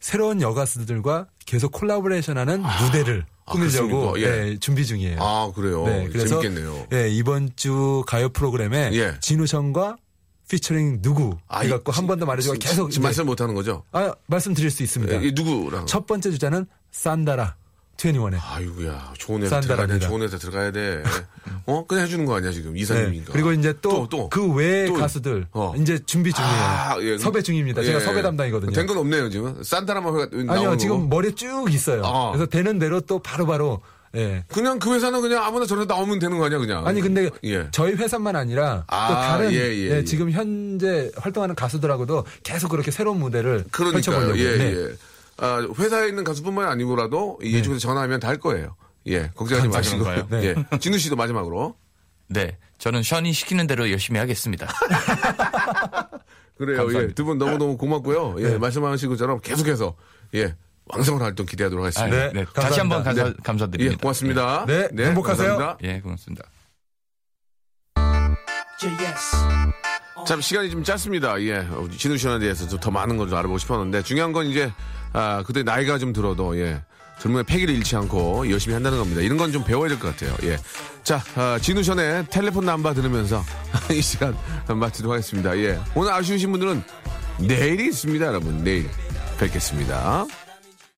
새로운 여가수들과 계속 콜라보레이션하는 무대를 아, 꾸미려고 그렇습니까? 예. 네, 준비 중이에요. 아, 그래요? 네, 그래서 재밌겠네요. 예, 이번 주 가요 프로그램에 예. 진우션과 피처링 누구 아, 해갖고 이- 한번 더 말해주고 지- 계속 지금 말씀 못 하는 거죠? 아, 말씀드릴 수 있습니다. 이 누구랑? 첫 번째 주자는 산다라 21의 아이고야, 좋은 회사 들어가야 돼. 좋은 회사 들어가야 돼. 어? 그냥 해주는 거 아니야, 지금. 네. 이사님인가. 그리고 이제 또. 그 또. 가수들 어. 이제 준비 중이에요. 아, 예. 섭외 중입니다. 제가 예. 섭외 담당이거든요. 된 건 없네요, 지금. 산타라마 회가 아니요. 지금 머리에 쭉 있어요. 아. 그래서 되는 대로 또 바로바로 예. 그냥 그 회사는 그냥 아무나 저런 나오면 되는 거 아니야, 그냥. 아니 근데 예. 저희 회사만 아니라 아, 또 다른 예, 예, 예, 예. 지금 현재 활동하는 가수들하고도 계속 그렇게 새로운 무대를 그러니까요. 펼쳐보려고. 예, 네. 예. 아, 회사에 있는 가수뿐만이 아니고라도 이쪽에서 전화하면 다 할 거예요. 예. 걱정하지 마시고. 그런가요? 네. 예. 진우 씨도 마지막으로. 네. 저는 션이 시키는 대로 열심히 하겠습니다. (laughs) 그래요. 예. 두 분 너무너무 고맙고요. 예. 말씀하신 것처럼 계속해서 예. 왕성한 활동 기대하도록 아, 하겠습니다. 네, 네. 다시 한번 감사합니다. 감사, 감사드립니다. 예. 고맙습니다. 네, 행복하세요. 감사합니다. 예, 고맙습니다. 참 시간이 좀 짧습니다. 예, 어, 진우 씨에 대해서 좀더 많은 걸 좀 알아보고 싶었는데 중요한 건 이제 아 그때 나이가 좀 들어도 예 젊음의 패기를 잃지 않고 열심히 한다는 겁니다. 이런 건 좀 배워야 될 것 같아요. 예, 자 아, 진우 션의 텔레폰 남바 들으면서 (laughs) 이 시간 마치도록 하겠습니다. 예, 오늘 아쉬우신 분들은 내일이 있습니다, 여러분. 내일 뵙겠습니다.